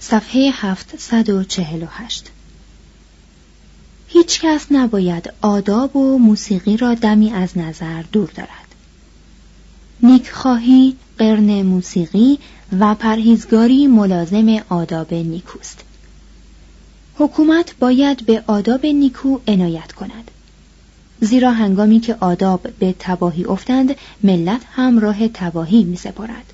صفحه 748 هیچ کس نباید آداب و موسیقی را دمی از نظر دور دارد. نیکخواهی، قرن موسیقی و پرهیزگاری ملازم آداب نیکوست. حکومت باید به آداب نیکو عنایت کند. زیرا هنگامی که آداب به تباهی افتند ملت هم راه تباهی می سپارد.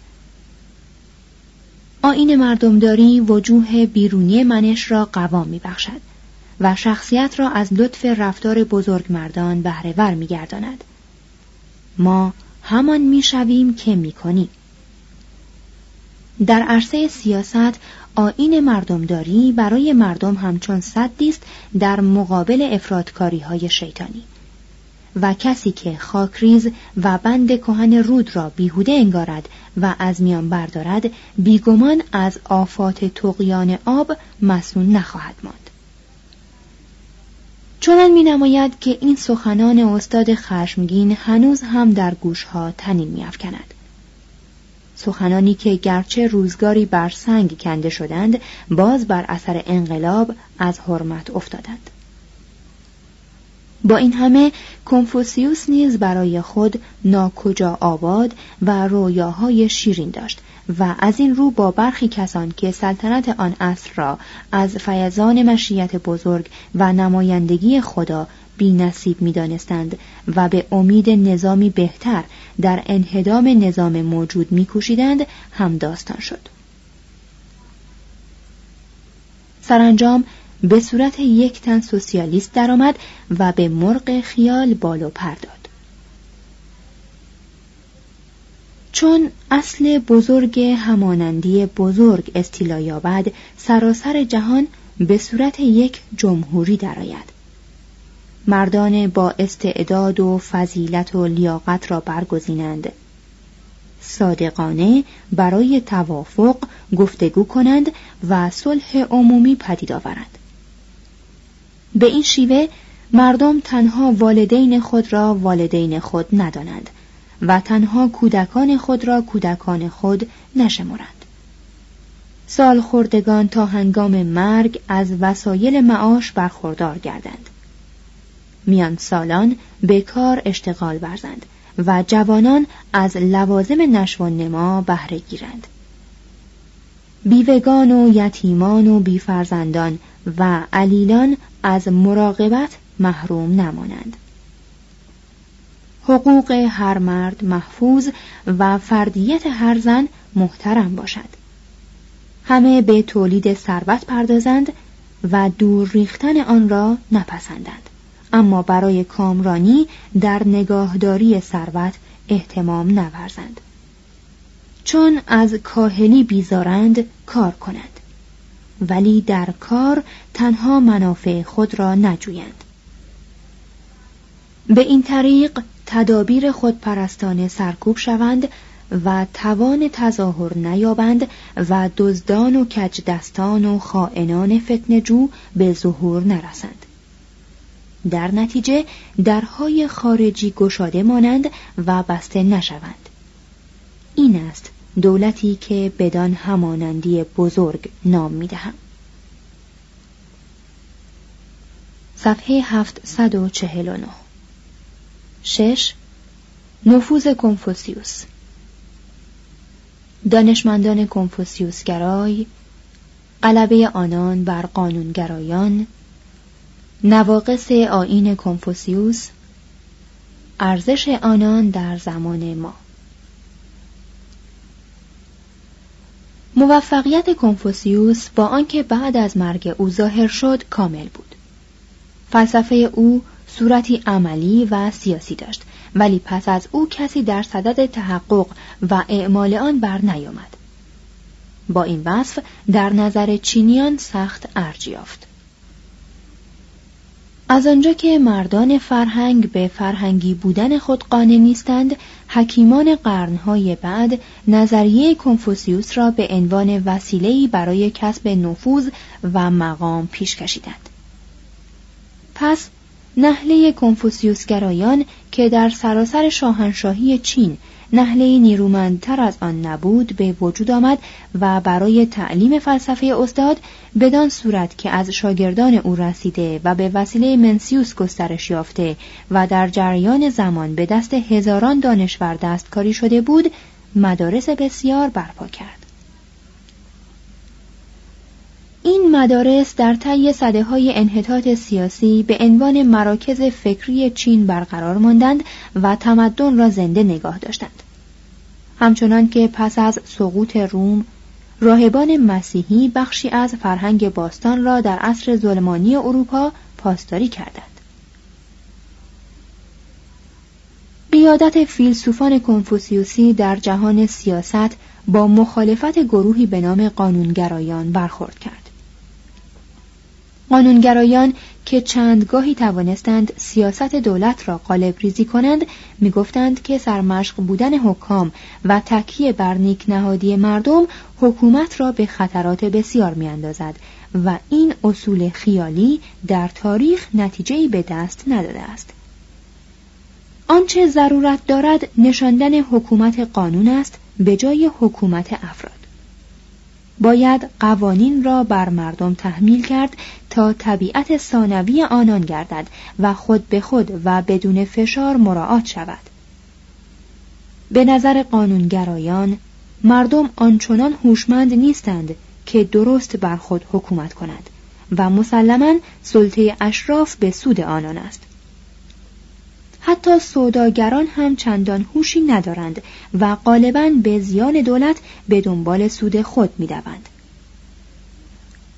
آین مردمداری وجوه بیرونی منش را قوام می بخشد و شخصیت را از لطف رفتار بزرگمردان بهرهور می گرداند. ما همان می شویم که می کنیم. در عرصه سیاست آین مردمداری برای مردم همچون صدی است در مقابل افرادکاری های شیطانی و کسی که خاکریز و بند کهن رود را بیهوده انگارد و از میان بردارد بیگمان از آفات تقیان آب مسئول نخواهد ماند چنان می نماید که این سخنان استاد خشمگین هنوز هم در گوشها تنین می افکند. سخنانی که گرچه روزگاری بر سنگ کنده شدند باز بر اثر انقلاب از حرمت افتادند با این همه کنفوسیوس نیز برای خود ناکجا آباد و رویاهای شیرین داشت و از این رو با برخی کسان که سلطنت آن عصر را از فیضان مشیت بزرگ و نمایندگی خدا بی نصیب می دانستند و به امید نظامی بهتر در انهدام نظام موجود می کوشیدند هم داستان شد. سرانجام به صورت یک تن سوسیالیست درآمد و به مرغ خیال بالو پرداد چون اصل بزرگ همانندی بزرگ استیلا یابد سراسر جهان به صورت یک جمهوری درآید. مردان با استعداد و فضیلت و لیاقت را برگزینند. صادقانه برای توافق گفتگو کنند و صلح عمومی پدید آورند. به این شیوه مردم تنها والدین خود را والدین خود ندانند و تنها کودکان خود را کودکان خود نشمرند. سال خوردگان تا هنگام مرگ از وسایل معاش برخوردار گردند. میان سالان به کار اشتغال ورزند و جوانان از لوازم نشو و نما بهره گیرند. بیوگان و یتیمان و بیفرزندان و علیلان از مراقبت محروم نمانند. حقوق هر مرد محفوظ و فردیت هر زن محترم باشد. همه به تولید ثروت پردازند و دور ریختن آن را نپسندند. اما برای کامرانی در نگاهداری ثروت احتمام نورزند. چون از کاهلی بیزارند کار کنند. ولی در کار تنها منافع خود را نجویند. به این طریق تدابیر خودپرستانه سرکوب شوند و توان تظاهر نیابند و دزدان و کجدستان و خائنان فتنجو به ظهور نرسند. در نتیجه درهای خارجی گشاده مانند و بسته نشوند. این است دولتی که بدان همانندی بزرگ نام می‌دهم. صفحه 749 شش. نفوذ کنفوسیوس. دانشمندان کنفوسیوس گرای غلبه آنان بر قانونگرایان نواقص آین کنفوسیوس ارزش آنان در زمان ما. موفقیت کنفوسیوس با آنکه بعد از مرگ او ظاهر شد کامل بود. فلسفه او صورتی عملی و سیاسی داشت ولی پس از او کسی در صدد تحقق و اعمال آن بر نیامد. با این وصف در نظر چینیان سخت ارج یافت. از آنجا که مردان فرهنگ به فرهنگی بودن خود قانع نیستند حکیمان قرنهای بعد نظریه کنفوسیوس را به عنوان وسیله‌ای برای کسب نفوذ و مقام پیش کشیدند. پس نحله کنفوسیوسگرایان که در سراسر شاهنشاهی چین نحله نیرومندتر از آن نبود به وجود آمد و برای تعلیم فلسفه استاد بدان صورت که از شاگردان او رسیده و به وسیله منسیوس گسترش یافته و در جریان زمان به دست هزاران دانشور دستکاری شده بود مدارس بسیار برپا کرد. این مدارس در طی صده های انحطاط سیاسی به عنوان مراکز فکری چین برقرار ماندند و تمدن را زنده نگاه داشتند. همچنان که پس از سقوط روم راهبان مسیحی بخشی از فرهنگ باستان را در عصر ظلمانی اروپا پاسداری کردند. قیادت فیلسوفان کنفوسیوسی در جهان سیاست با مخالفت گروهی به نام قانونگرایان برخورد کرد. قانونگرایان که چندگاهی توانستند سیاست دولت را قالب ریزی کنند می‌گفتند که سرمشق بودن حکام و تکیه بر نیک نهادی مردم حکومت را به خطرات بسیار میاندازد و این اصول خیالی در تاریخ نتیجهای به دست نداده است. آنچه ضرورت دارد نشاندن حکومت قانون است به جای حکومت افراد. باید قوانین را بر مردم تحمیل کرد تا طبیعت ثانوی آنان گردد و خود به خود و بدون فشار مراعات شود. به نظر قانونگرایان مردم آنچنان هوشمند نیستند که درست بر خود حکومت کنند و مسلما سلطه اشراف به سود آنان است. حتی سوداگران هم چندان هوشی ندارند و غالبا به زیان دولت به دنبال سود خود می‌دوند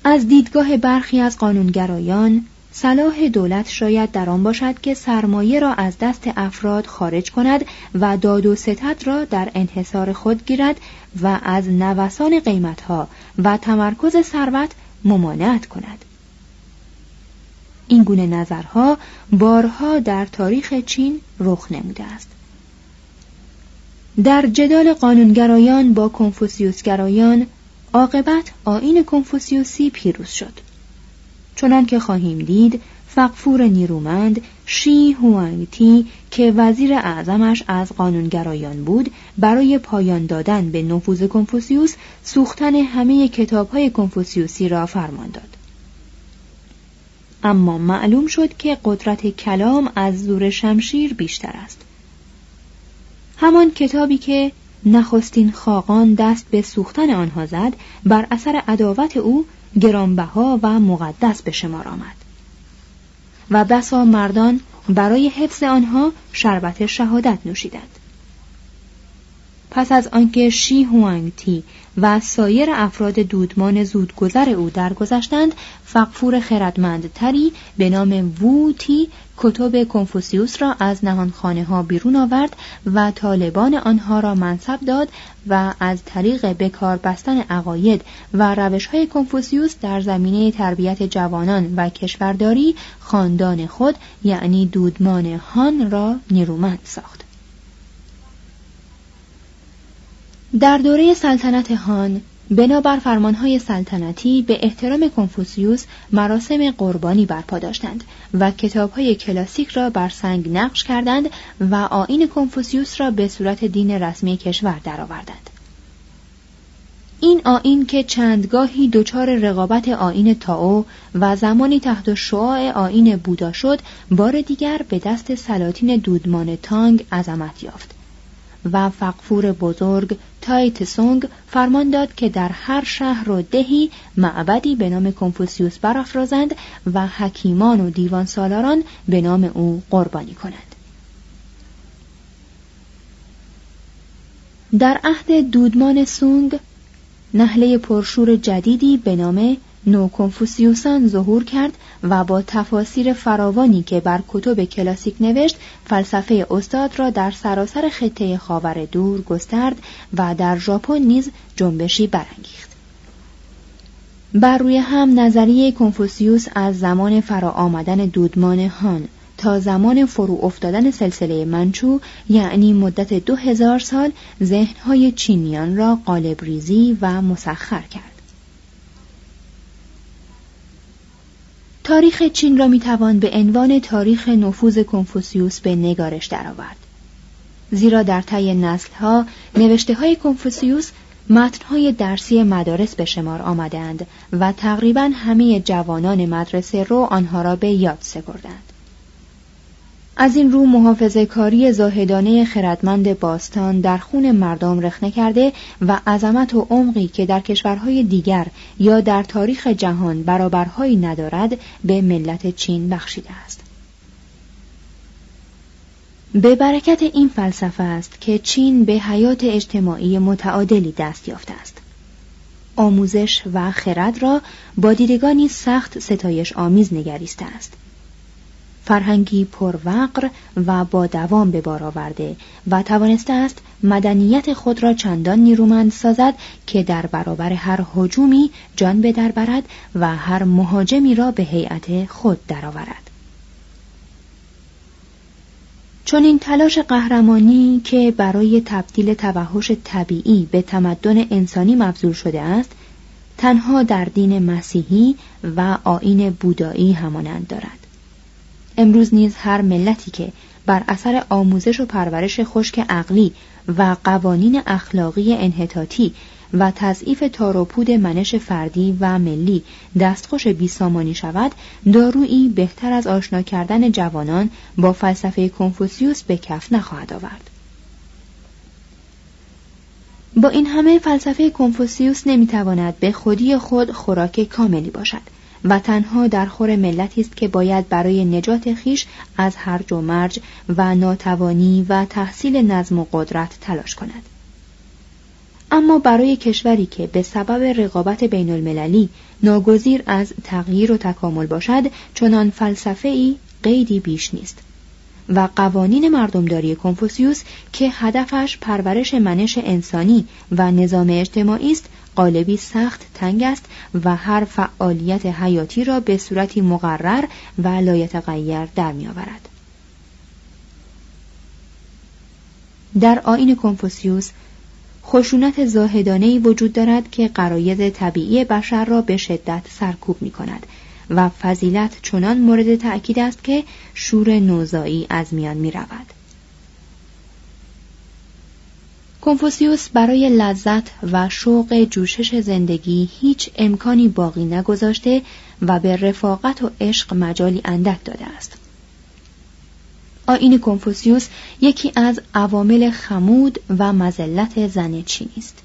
از دیدگاه برخی از قانونگرایان صلاح دولت شاید در آن باشد که سرمایه را از دست افراد خارج کند و داد و ستد را در انحصار خود گیرد و از نوسان قیمتها و تمرکز ثروت ممانعت کند. این گونه نظرها بارها در تاریخ چین رخ نموده است. در جدال قانونگرایان با کنفوسیوسگرایان عاقبت آین کنفوسیوسی پیروز شد. چنان که خواهیم دید فقفور نیرومند شی هوانگتی که وزیر اعظمش از قانونگرایان بود برای پایان دادن به نفوذ کنفوسیوس سوختن همه کتابهای کنفوسیوسی را فرمان داد. اما معلوم شد که قدرت کلام از زور شمشیر بیشتر است. همان کتابی که نخستین خاقان دست به سوختن آنها زد بر اثر عداوت او گرانبها و مقدس به شمار آمد. و بسا مردان برای حفظ آنها شربت شهادت نوشیدند. پس از آنکه شی هوانگ تی و سایر افراد دودمان زودگذر او درگذشتند فقفور خردمندتری به نام وو تی کتب کنفوسیوس را از نهانخانه ها بیرون آورد و طالبان آنها را منصب داد و از طریق بکار بستن عقاید و روش های کنفوسیوس در زمینه تربیت جوانان و کشورداری خاندان خود یعنی دودمان هان را نیرومند ساخت. در دوره سلطنت هان بنابر فرمانهای سلطنتی به احترام کنفوسیوس مراسم قربانی برپا داشتند و کتابهای کلاسیک را بر سنگ نقش کردند و آین کنفوسیوس را به صورت دین رسمی کشور درآوردند. این آین که چندگاهی دچار رقابت آین تاو و زمانی تحت شعاع آین بودا شد بار دیگر به دست سلاطین دودمان تانگ عظمت یافت و فقفور بزرگ تایت سونگ فرمان داد که در هر شهر و دهی معبدی به نام کنفوسیوس برافرازند و حکیمان و دیوان سالاران به نام او قربانی کنند. در عهد دودمان سونگ نهله پرشور جدیدی به نام نوکنفوسیوسان ظهور کرد و با تفاسیر فراوانی که بر کتب کلاسیک نوشت فلسفه استاد را در سراسر خطه خاور دور گسترد و در ژاپن نیز جنبشی برانگیخت بر روی هم نظریه کنفوسیوس از زمان فرا آمدن دودمان هان تا زمان فرو افتادن سلسله منچو یعنی مدت دو هزار سال ذهنهای چینیان را قالب ریزی و مسخر کرد. تاریخ چین را می‌توان به عنوان تاریخ نفوذ کنفوسیوس به نگارش درآورد. زیرا در طی نسلها نوشته های کنفوسیوس متنهای درسی مدارس به شمار آمدند و تقریبا همه جوانان مدرسه رو آنها را به یاد سپردند. از این رو محافظه کاری زاهدانه خردمند باستان در خون مردم رخنه کرده و عظمت و عمقی که در کشورهای دیگر یا در تاریخ جهان برابرهایی ندارد به ملت چین بخشیده است. به برکت این فلسفه است که چین به حیات اجتماعی متعادلی دست یافته است. آموزش و خرد را با دیدگانی سخت ستایش آمیز نگریسته است. فرهنگی پروقر و با دوام به بار آورده و توانسته است مدنیت خود را چندان نیرومند سازد که در برابر هر هجومی جان به در برد و هر مهاجمی را به هیئت خود درآورد. چون این تلاش قهرمانی که برای تبدیل توحش طبیعی به تمدن انسانی مبذول شده است تنها در دین مسیحی و آین بودایی همانند دارد امروز نیز هر ملتی که بر اثر آموزش و پرورش خشک عقلی و قوانین اخلاقی انحطاطی و تضعیف تاروپود منش فردی و ملی دستخوش بیسامانی شود دارویی بهتر از آشنا کردن جوانان با فلسفه کنفوسیوس به کف نخواهد آورد. با این همه فلسفه کنفوسیوس نمی‌تواند به خودی خود خوراک کاملی باشد. و تنها در خور ملتی است که باید برای نجات خیش از هرج و مرج و ناتوانی و تحصیل نظم و قدرت تلاش کند. اما برای کشوری که به سبب رقابت بین المللی ناگزیر از تغییر و تکامل باشد چنان فلسفه ای قیدی بیش نیست و قوانین مردمداری کنفوسیوس که هدفش پرورش منش انسانی و نظام اجتماعی است قالبی سخت تنگ است و هر فعالیت حیاتی را به صورتی مقرر و لایتغیر در میآورد در آین کنفوسیوس خشونت زاهدانهی وجود دارد که قراید طبیعی بشر را به شدت سرکوب می کند و فضیلت چنان مورد تأکید است که شور نوزایی از میان می رود. کنفوسیوس برای لذت و شوق جوشش زندگی هیچ امکانی باقی نگذاشته و به رفاقت و عشق مجالی اندک داده است. آین کنفوسیوس یکی از عوامل خمود و مزلت زن چینی است.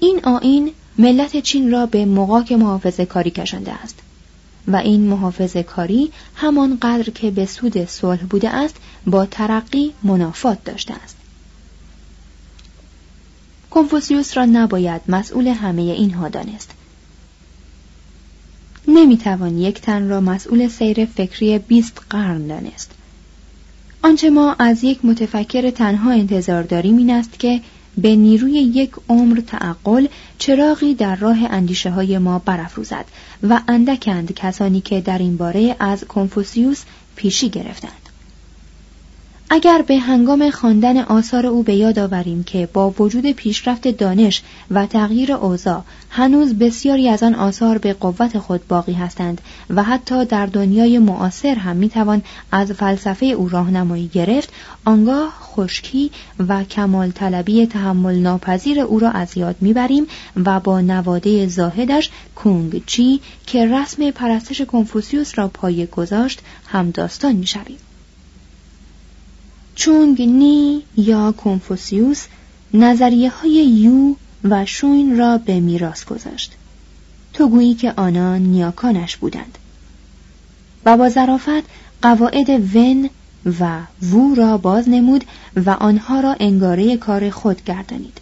این آین ملت چین را به مقاک محافظه کاری کشنده است و این محافظه کاری همان قدر که به سود صلح بوده است با ترقی منافات داشته است. کنفوسیوس را نباید مسئول همه اینها دانست. نمی‌توان یک تن را مسئول سیر فکری بیست قرن دانست. آنچه ما از یک متفکر تنها انتظار داریم این است که به نیروی یک عمر تعقل چراغی در راه اندیشه های ما برافروزد و اندکند کسانی که در این باره از کنفوسیوس پیشی گرفتند. اگر به هنگام خواندن آثار او به یاد آوریم که با وجود پیشرفت دانش و تغییر اوضاع هنوز بسیاری از آن آثار به قوت خود باقی هستند و حتی در دنیای معاصر هم می‌توان از فلسفه او راهنمایی گرفت آنگاه خشکی و کمال طلبی تحمل ناپذیر او را از یاد می‌بریم و با نواده زاهدش کونگ چی که رسم پرستش کنفوسیوس را پایه گذاشت هم داستان می‌شویم. چونگ نی یا کنفوسیوس نظریه های یو و شوین را به میراث گذاشت. تو گویی که آنان نیاکانش بودند. و با ظرافت قواعد ون و وو را باز نمود و آنها را انگاره کار خود گردانید.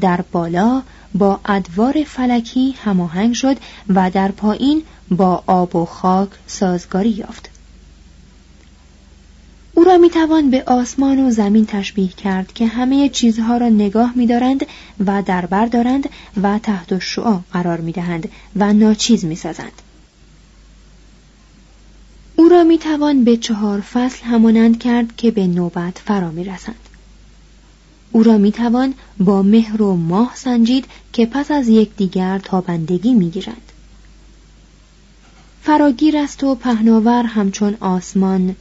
در بالا با ادوار فلکی هماهنگ شد و در پایین با آب و خاک سازگاری یافت. او را می‌توان به آسمان و زمین تشبیه کرد که همه چیزها را نگاه میدارند و در بر دارند و تحت شعا قرار می‌دهند و ناچیز می‌سازند. او را می‌توان به چهار فصل همانند کرد که به نوبت فرا می‌رسند. او را می‌توان با مهر و ماه سنجید که پس از یکدیگر تابندگی می‌گیرند فراگیر است و پهناور همچون آسمان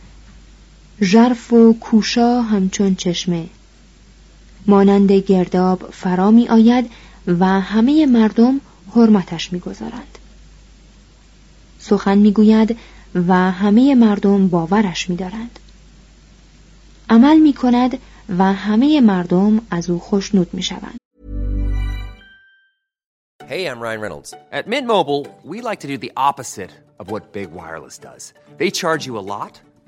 ژرف و کوشا همچون چشمه مانند گرداب فرا می آید و همه مردم حرمتش می گذارند. سخن می گوید و همه مردم باورش می دارند. عمل می کند و همه مردم از او خوشنود می شوند. Hey, I'm Ryan Reynolds. At Mint Mobile, we like to do the opposite of what Big Wireless does. They charge you a lot.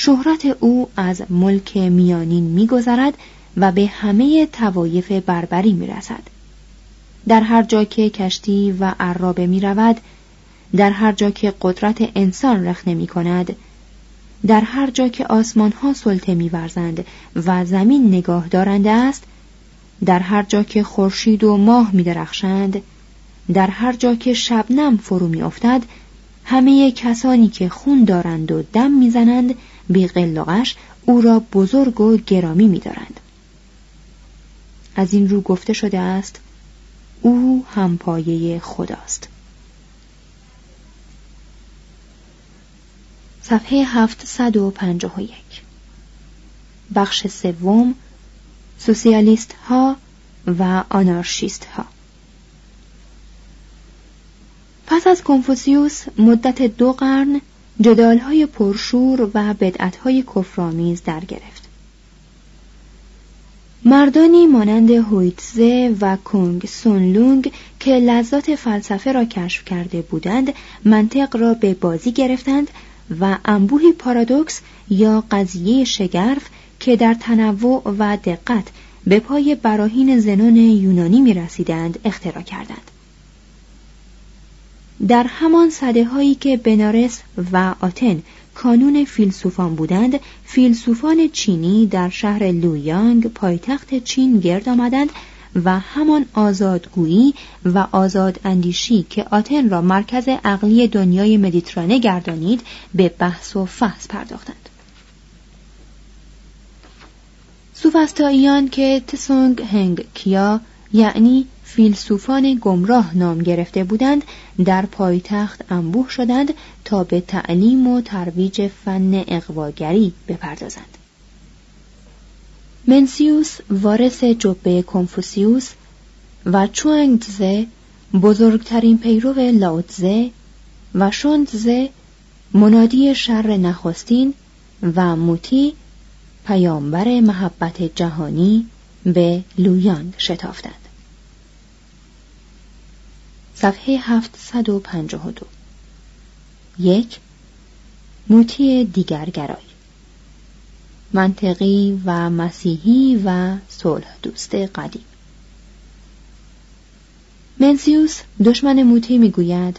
شهرت او از ملک میانین میگذرد و به همه توایف بربری می‌رسد. در هر جا که کشتی و عرابه می رود در هر جا که قدرت انسان رخنه می کند در هر جا که آسمان ها سلطه می و زمین نگاه دارنده است در هر جا که خورشید و ماه می درخشند در هر جا که شبنم فرو می افتد همه کسانی که خون دارند و دم می‌زنند بی قلقش او را بزرگ و گرامی میدارند. از این رو گفته شده است او هم پایه خداست. صفحه 751 بخش سوم سوسیالیست ها و آنارشیست ها پس از کنفوسیوس مدت دو قرن جدالهای پرشور و بدعتهای کفرآمیز در گرفت مردانی مانند هویتزه و کنگ سونلونگ که لذات فلسفه را کشف کرده بودند منطق را به بازی گرفتند و انبوهی پارادوکس یا قضیه شگرف که در تنوع و دقت به پای براهین زنون یونانی می رسیدند اختراع کردند. در همان صده هایی که بنارس و آتن کانون فیلسوفان بودند فیلسوفان چینی در شهر لویانگ پایتخت چین گرد آمدند و همان آزادگویی و آزاد اندیشی که آتن را مرکز عقلی دنیای مدیترانه گردانید به بحث و فحص پرداختند. سوفستاییان که تسونگ هنگ کیا یعنی فیلسوفان گمراه نام گرفته بودند در پایتخت انبوه شدند تا به تعلیم و ترویج فن اقواگری بپردازند. منسیوس وارث جبه کنفوسیوس و چوانگزه بزرگترین پیرو لاوتزه و شوندزه منادی شر نخستین و موتی پیامبر محبت جهانی به لویانگ شتافتند. صفحه 752 یک موتی دیگرگرای منطقی و مسیحی و صلح دوست قدیم. منسیوس دشمن موتی می‌گوید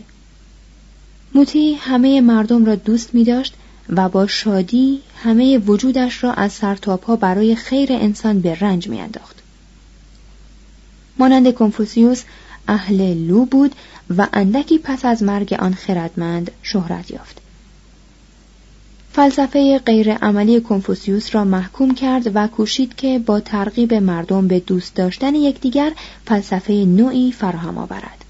موتی همه مردم را دوست می داشت و با شادی همه وجودش را از سرتاپا برای خیر انسان به رنج میانداخت. مانند کنفوسیوس اهل لو بود و اندکی پس از مرگ آن خردمند شهرت یافت. فلسفه غیرعملی کنفوسیوس را محکوم کرد و کوشید که با ترغیب مردم به دوست داشتن یکدیگر فلسفه نوعی فراهم آورد.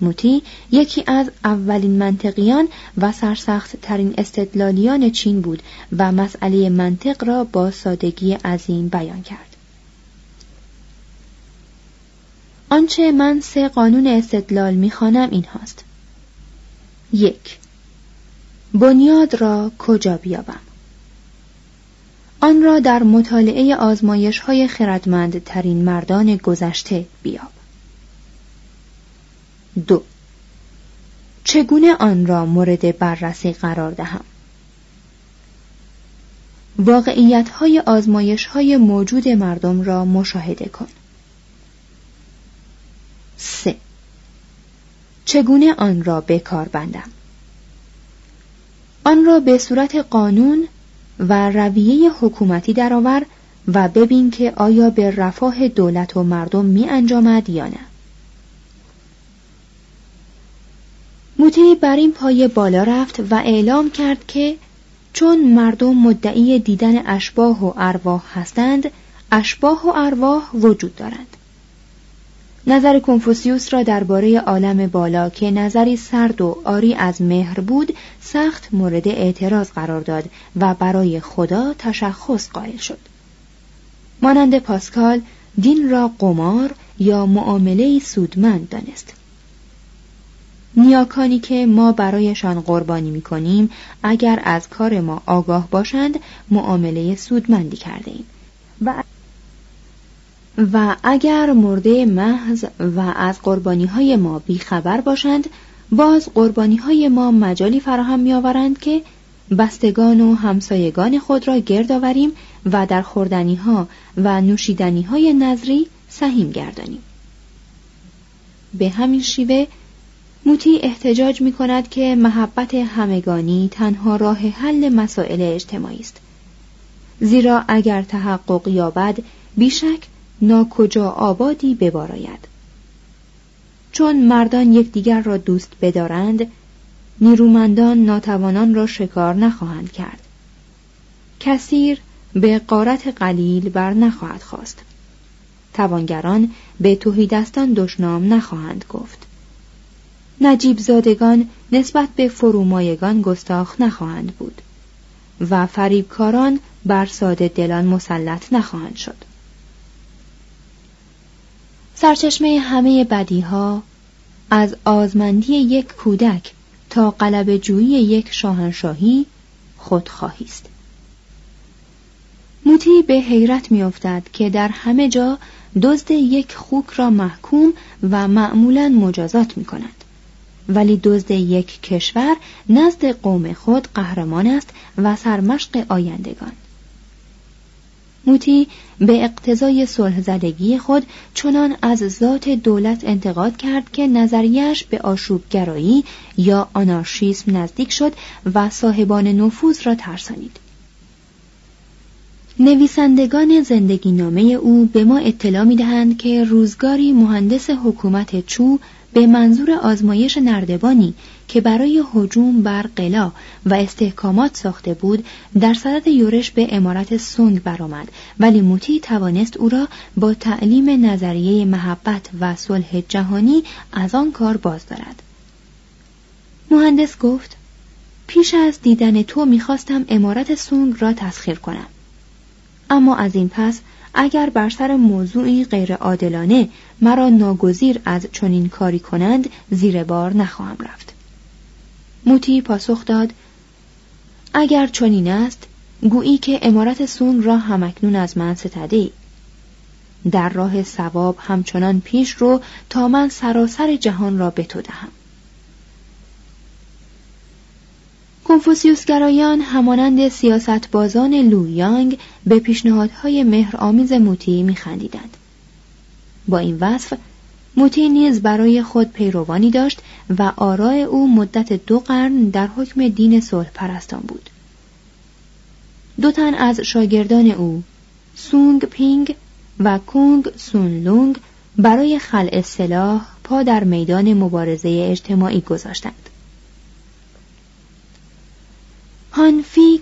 موتی یکی از اولین منطقیان و سرسخت ترین استدلالیان چین بود و مسئله منطق را با سادگی عظیم بیان کرد. آنچه من سه قانون استدلال می‌خوانم این هاست. یک بنیاد را کجا بیابم؟ آن را در مطالعه آزمایش های خردمند ترین مردان گذشته بیاب. دو چگونه آن را مورد بررسی قرار دهم واقعیت های آزمایش های موجود مردم را مشاهده کن سه. چگونه آن را به کار بندم؟ آن را به صورت قانون و رویه حکومتی درآور و ببین که آیا به رفاه دولت و مردم می انجامد یا نه. موتی بر این پایه بالا رفت و اعلام کرد که چون مردم مدعی دیدن اشباه و ارواح هستند اشباه و ارواح وجود دارند. نظر کنفوسیوس را درباره عالم بالا که نظری سرد و آری از مهر بود سخت مورد اعتراض قرار داد و برای خدا تشخص قائل شد. مانند پاسکال دین را قمار یا معامله سودمند دانست. نیاکانی که ما برایشان قربانی می کنیم اگر از کار ما آگاه باشند معامله سودمندی کرده ایم. و و اگر مرده محض و از قربانی های ما بیخبر باشند باز قربانی های ما مجالی فراهم می آورند که بستگان و همسایگان خود را گرد آوریم و در خوردنی ها و نوشیدنی های نظری سهیم گردانیم. به همین شیوه موتی احتجاج می کند که محبت همگانی تنها راه حل مسائل اجتماعی است. زیرا اگر تحقق یابد بیشک ناکجا آبادی بباراید. چون مردان یکدیگر را دوست بدارند نیرومندان ناتوانان را شکار نخواهند کرد. کثیر به قارت قلیل بر نخواهد خواست. توانگران به توهیدستان دشنام نخواهند گفت. نجیب زادگان نسبت به فرومایگان گستاخ نخواهند بود و فریبکاران بر ساده دلان مسلط نخواهند شد. سرچشمه همه بدیها از آزمندی یک کودک تا قلب جویی یک شاهنشاهی خودخواهی است موتی به حیرت میافتد که در همه جا دزد یک خوک را محکوم و معمولا مجازات می کند. ولی دزد یک کشور نزد قوم خود قهرمان است و سرمشق آیندگان موتی به اقتضای صلح زدگی خود چنان از ذات دولت انتقاد کرد که نظریش به آشوبگرایی یا آنارشیسم نزدیک شد و صاحبان نفوذ را ترسانید. نویسندگان زندگی نامه او به ما اطلاع می دهند که روزگاری مهندس حکومت چو به منظور آزمایش نردبانی که برای هجوم بر قلا و استحکامات ساخته بود در صدد یورش به امارت سونگ برآمد. ولی موتی توانست او را با تعلیم نظریه محبت و صلح جهانی از آن کار باز دارد. مهندس گفت پیش از دیدن تو می‌خواستم امارت سونگ را تسخیر کنم. اما از این پس اگر بر سر موضوعی غیر عادلانه مرا ناگزیر از چنین کاری کنند زیر بار نخواهم رفت. موتی پاسخ داد اگر چنین است گویی که امارت سون را همکنون از من ستده. در راه سواب همچنان پیش رو تا من سراسر جهان را به تو دهم. کنفوسیوسگرایان همانند سیاستبازان لویانگ به پیشنهادهای مهرآمیز موتی میخندیدند. با این وصف موتی نیز برای خود پیروانی داشت و آراء او مدت دو قرن در حکم دین صلح پرستان بود. دو تن از شاگردان او سونگ پینگ و کونگ سون لونگ برای خلع سلاح پا در میدان مبارزه اجتماعی گذاشتند.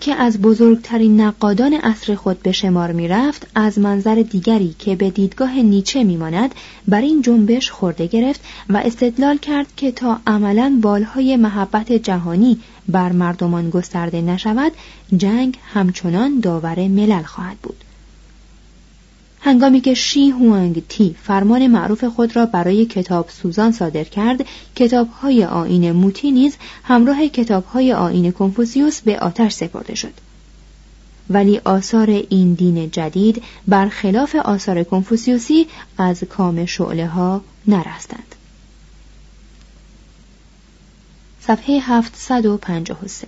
که از بزرگترین نقادان عصر خود به شمار می رفت از منظر دیگری که به دیدگاه نیچه می ماند بر این جنبش خورده گرفت و استدلال کرد که تا عملا بالهای محبت جهانی بر مردمان گسترده نشود جنگ همچنان داور ملل خواهد بود. هنگامی که شی هوانگ تی فرمان معروف خود را برای کتاب سوزان صادر کرد کتابهای آین موتی نیز همراه کتابهای آین کنفوسیوس به آتش سپرده شد. ولی آثار این دین جدید برخلاف آثار کنفوسیوسی از کام شعله ها نرستند. صفحه 753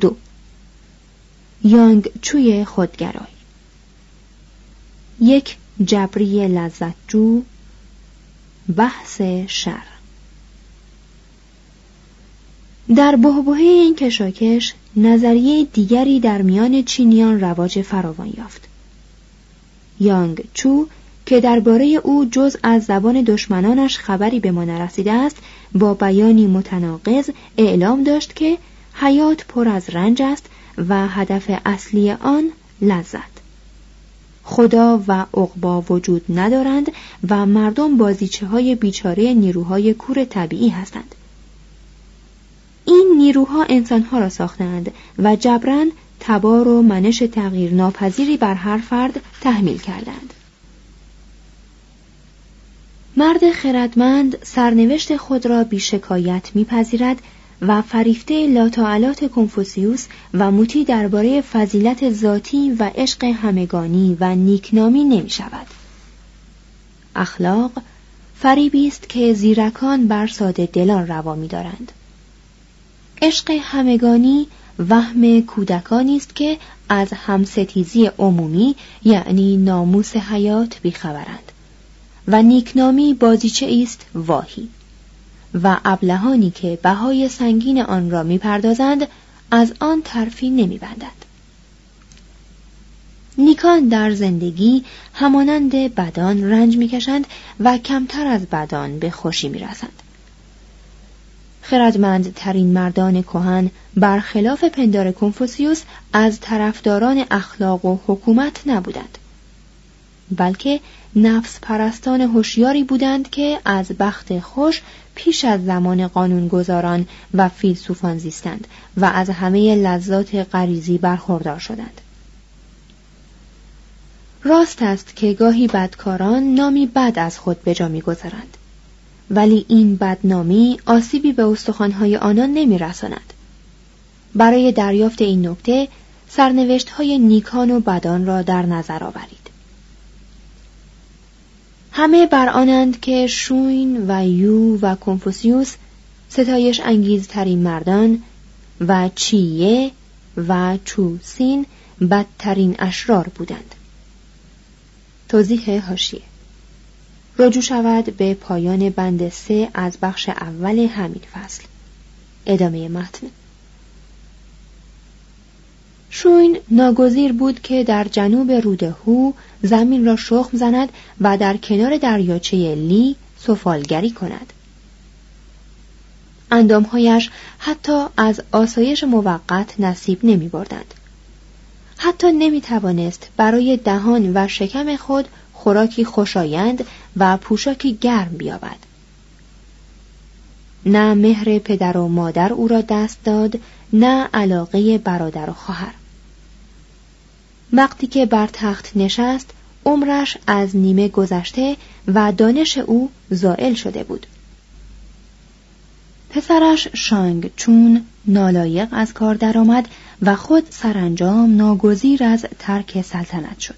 دو. یانگ چوی خودگرای. یک جبری لذتجو بحث شر. در بهبهه این کشاکش نظریه دیگری در میان چینیان رواج فراوان یافت. یانگ چو که درباره او جز از زبان دشمنانش خبری به ما نرسیده است با بیانی متناقض اعلام داشت که حیات پر از رنج است و هدف اصلی آن لذت. خدا و عقبا وجود ندارند و مردم بازیچه های بیچاره نیروهای کور طبیعی هستند. این نیروها انسانها را ساختند و جبران تبار و منش تغییر ناپذیری بر هر فرد تحمیل کردند مرد خردمند سرنوشت خود را بیشکایت میپذیرد و فریفته لاتعالات کنفوسیوس و موتی درباره فضیلت ذاتی و عشق همگانی و نیکنامی نمی شود. اخلاق فریبی است که زیرکان بر ساده دلان روا می دارند. عشق همگانی وهم کودکانی است که از همستیزی عمومی یعنی ناموس حیات بیخبرند و نیکنامی بازیچه است واهی و ابلهانی که بهای سنگین آن را می‌پردازند از آن ترفی نمیبندد. نیکان در زندگی همانند بدان رنج می‌کشند و کمتر از بدان به خوشی می‌رسند. خردمندترین مردان کهن برخلاف پندار کنفوسیوس از طرفداران اخلاق و حکومت نبودند. بلکه نفس پرستان هوشیاری بودند که از بخت خوش پیش از زمان قانونگذاران و فیلسوفان زیستند و از همه لذات غریزی برخوردار شدند. راست است که گاهی بدکاران نامی بد از خود به جا می‌گذارند. ولی این بدنامی آسیبی به استخوانهای آنان نمیرساند. برای دریافت این نکته سرنوشت های نیکان و بدان را در نظر آورید. همه بر آنند که شوین و یو و کنفوسیوس ستایش انگیزترین مردان و چیه و چوسین بدترین اشرار بودند. توضیح هاشیه رجوع شود به پایان بند سه از بخش اول همین فصل. ادامه متن. شوین ناگزیر بود که در جنوب رود هو زمین را شخم زند و در کنار دریاچه لی سفالگری کند اندامهایش حتی از آسایش موقت نصیب نمی بردند. حتی نمی توانست برای دهان و شکم خود خوراکی خوشایند و پوشاکی گرم بیابد. نه مهر پدر و مادر او را دست داد نه علاقه برادر و خواهر وقتی که بر تخت نشست عمرش از نیمه گذشته و دانش او زائل شده بود. پسرش شانگ چون نالایق از کار درآمد و خود سرانجام ناگزیر از ترک سلطنت شد.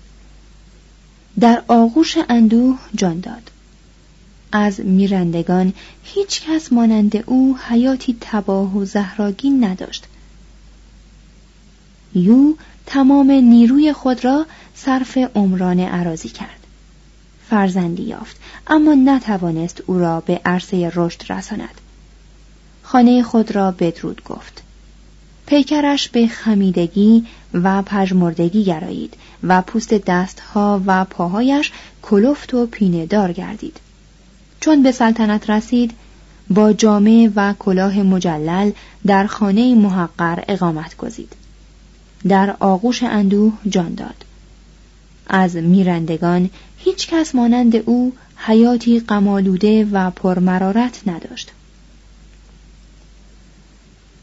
در آغوش اندوه جان داد. از میرندگان هیچ کس مانند او حیاتی تباه و زهراگین نداشت. یو تمام نیروی خود را صرف عمران عراضی کرد. فرزندی یافت اما نتوانست او را به عرصه رشد رساند. خانه خود را بدرود گفت. پیکرش به خمیدگی و پژمردگی گرایید و پوست دستها و پاهایش کلفت و پینه دار گردید. چون به سلطنت رسید با جامعه و کلاه مجلل در خانه محقر اقامت گزید. در آغوش اندوه جان داد. از میرندگان هیچ کس مانند او حیاتی قمالوده و پرمرارت نداشت.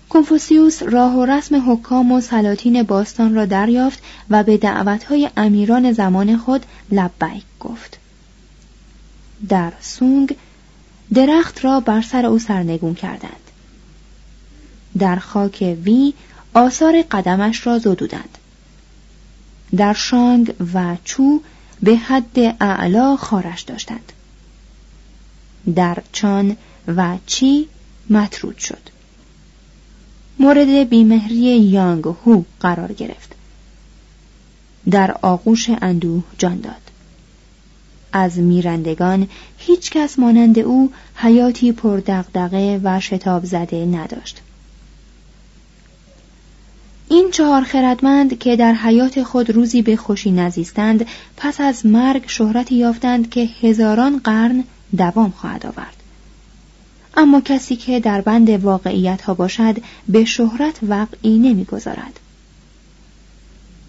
کنفوسیوس راه و رسم حکام و سلاطین باستان را دریافت و به دعوتهای امیران زمان خود لبیک گفت. در سونگ درخت را بر سر او سرنگون کردند. در خاک وی آثار قدمش را زدودند در شانگ و چو به حد اعلا خارش داشتند. در چان و چی مطرود شد. مورد بیمهری یانگ هو قرار گرفت. در آغوش اندوه جان داد. از میرندگان هیچ کس مانند او حیاتی پردقدقه و شتاب زده نداشت. این چهار خردمند که در حیات خود روزی به خوشی نزیستند پس از مرگ شهرتی یافتند که هزاران قرن دوام خواهد آورد. اما کسی که در بند واقعیت ها باشد به شهرت وقعی نمی‌گذارد.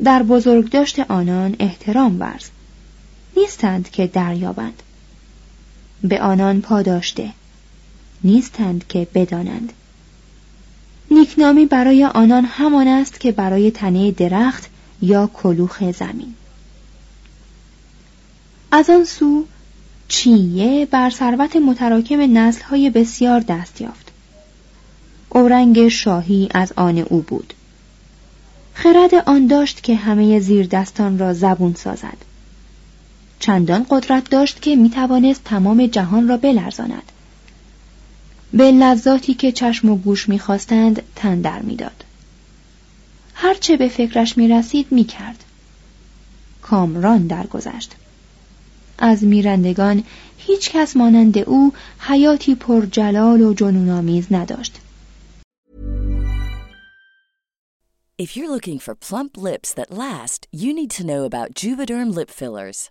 در بزرگداشت آنان احترام ورز. نیستند که دریابند. به آنان پاداشته. نیستند که بدانند. نیکنامی برای آنان همان است که برای تنه درخت یا کلوخ زمین. از آن سو چیه بر ثروت متراکم نسلهای بسیار دست یافت. اورنگ شاهی از آن او بود. خرد آن داشت که همه زیر دستان را زبون سازد. چندان قدرت داشت که می توانست تمام جهان را بلرزاند. به لذاتی که چشم و گوش می‌خواستند تن در می‌داد هرچه به فکرش می رسید می کرد. کامران درگذشت. از میرندگان هیچ کس مانند او حیاتی پر جلال و جنونآمیز نداشت. If you're looking for plump lips that last, you need to know about Juvederm lip fillers.